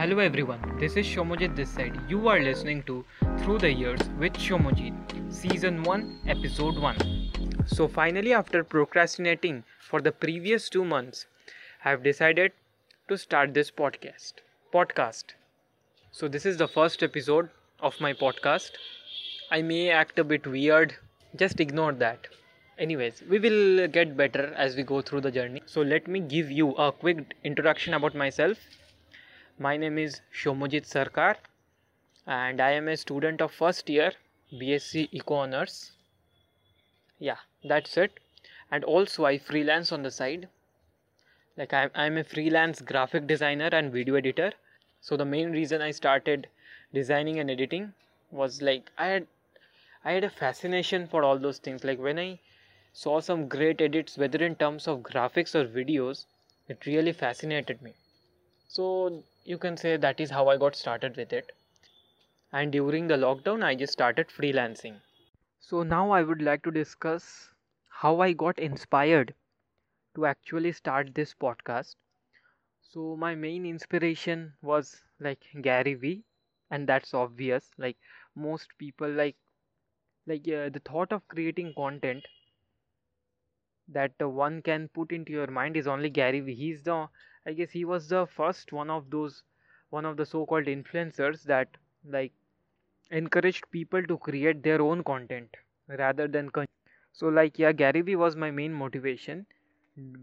Hello everyone, this is Shomojit this side. You are listening to Through the Years with Shomojit, Season 1, Episode 1. So finally after procrastinating for the previous 2 months, I have decided to start this podcast. Podcast. So this is the first episode of my podcast. I may act a bit weird, just ignore that. Anyways, we will get better as we go through the journey. So let me give you a quick introduction about myself my name is Shomojit Sarkar and I am a student of first year BSc Eco Honors. Yeah, that's it. And also I freelance on the side. Like I'm, I'm a freelance graphic designer and video editor. So the main reason I started designing and editing was like I had I had a fascination for all those things. Like when I saw some great edits, whether in terms of graphics or videos, it really fascinated me. So you can say that is how I got started with it. And during the lockdown, I just started freelancing. So now I would like to discuss how I got inspired to actually start this podcast. So my main inspiration was like Gary Vee, and that's obvious. Like most people, like like uh, the thought of creating content that uh, one can put into your mind is only Gary Vee. He's the I guess he was the first one of those one of the so-called influencers that like encouraged people to create their own content rather than con- so like yeah Gary Vee was my main motivation.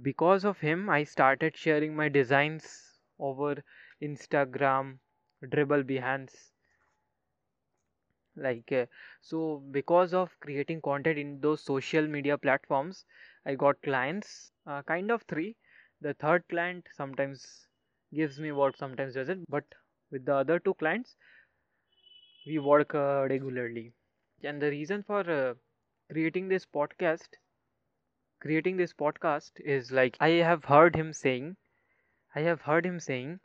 Because of him I started sharing my designs over Instagram Dribbble Behance. Like uh, so because of creating content in those social media platforms I got clients uh, kind of three the third client sometimes gives me work sometimes doesn't but with the other two clients we work uh, regularly. And the reason for uh, creating this podcast creating this podcast is like i have heard him saying i have heard him saying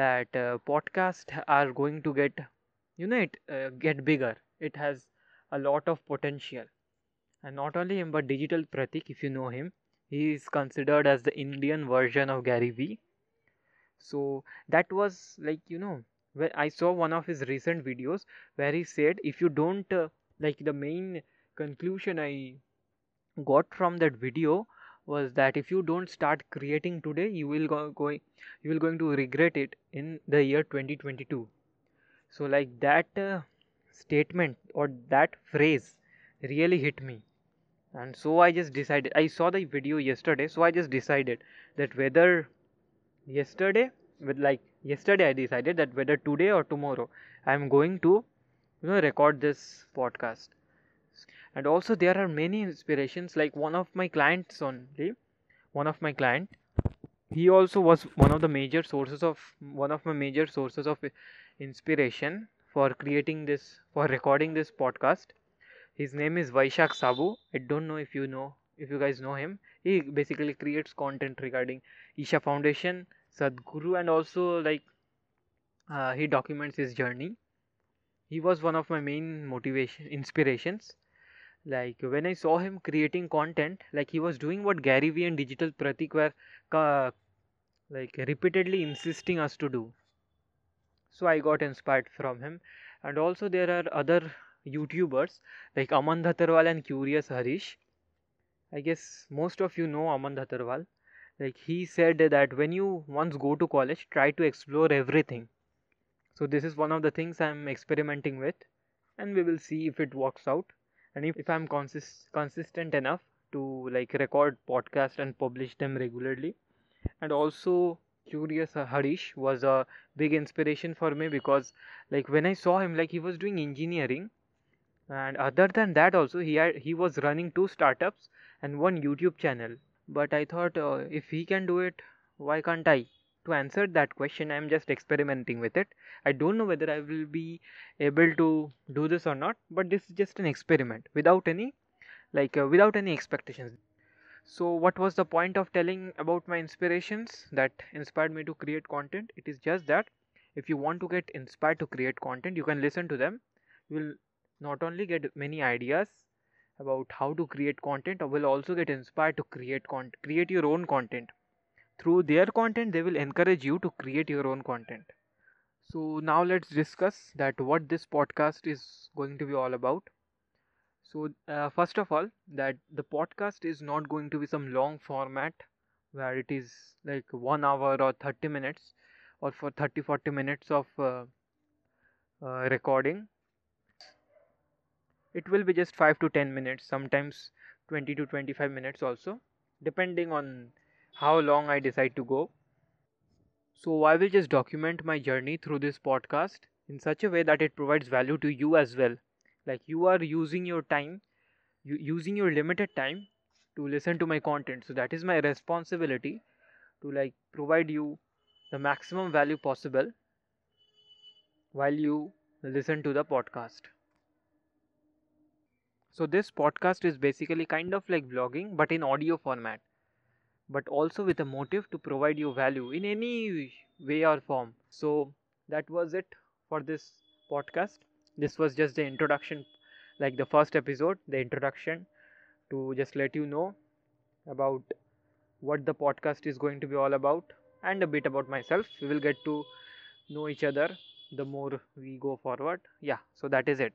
that uh, podcasts are going to get you know it uh, get bigger. It has a lot of potential. And not only him but digital pratik if you know him he is considered as the indian version of gary vee so that was like you know when i saw one of his recent videos where he said if you don't uh, like the main conclusion i got from that video was that if you don't start creating today you will go you will going to regret it in the year 2022 so like that uh, statement or that phrase really hit me and so i just decided i saw the video yesterday so i just decided that whether yesterday with like yesterday i decided that whether today or tomorrow i'm going to you know record this podcast. And also there are many inspirations like one of my clients only one of my client he also was one of the major sources of one of my major sources of inspiration for creating this for recording this podcast his name is vaishak sabu i don't know if you know if you guys know him he basically creates content regarding isha foundation Sadhguru and also like uh, he documents his journey. He was one of my main motivation inspirations. Like when I saw him creating content, like he was doing what Gary Vee and Digital Pratik were uh, like repeatedly insisting us to do. So I got inspired from him, and also there are other YouTubers like Aman Dhattarwal and Curious Harish. I guess most of you know Aman Dhattarwal. Like he said that when you once go to college try to explore everything. So this is one of the things i'm experimenting with and we will see if it works out. And if, if i'm consist consistent enough to like record podcast and publish them regularly. And also curious harish was a big inspiration for me because like when i saw him like he was doing engineering and other than that also he had he was running two startups and one youtube channel but I thought uh, if he can do it, why can't I? To answer that question, I'm just experimenting with it. I don't know whether I will be able to do this or not, but this is just an experiment without any like uh, without any expectations. So, what was the point of telling about my inspirations that inspired me to create content? It is just that if you want to get inspired to create content, you can listen to them. You will not only get many ideas about how to create content but will also get inspired to create con- create your own content. Through their content they will encourage you to create your own content. So now let's discuss that what this podcast is going to be all about. So uh, first of all that the podcast is not going to be some long format where it is like 1 hour or 30 minutes or for 30 40 minutes of uh, uh, recording it will be just 5 to 10 minutes sometimes 20 to 25 minutes also depending on how long i decide to go. So i will just document my journey through this podcast in such a way that it provides value to you as well. Like you are using your time you using your limited time to listen to my content. So that is my responsibility to like provide you the maximum value possible while you listen to the podcast so this podcast is basically kind of like vlogging but in audio format but also with a motive to provide you value in any way or form. So that was it for this podcast. This was just the introduction like the first episode the introduction to just let you know about what the podcast is going to be all about and a bit about myself. We will get to know each other the more we go forward. Yeah so that is it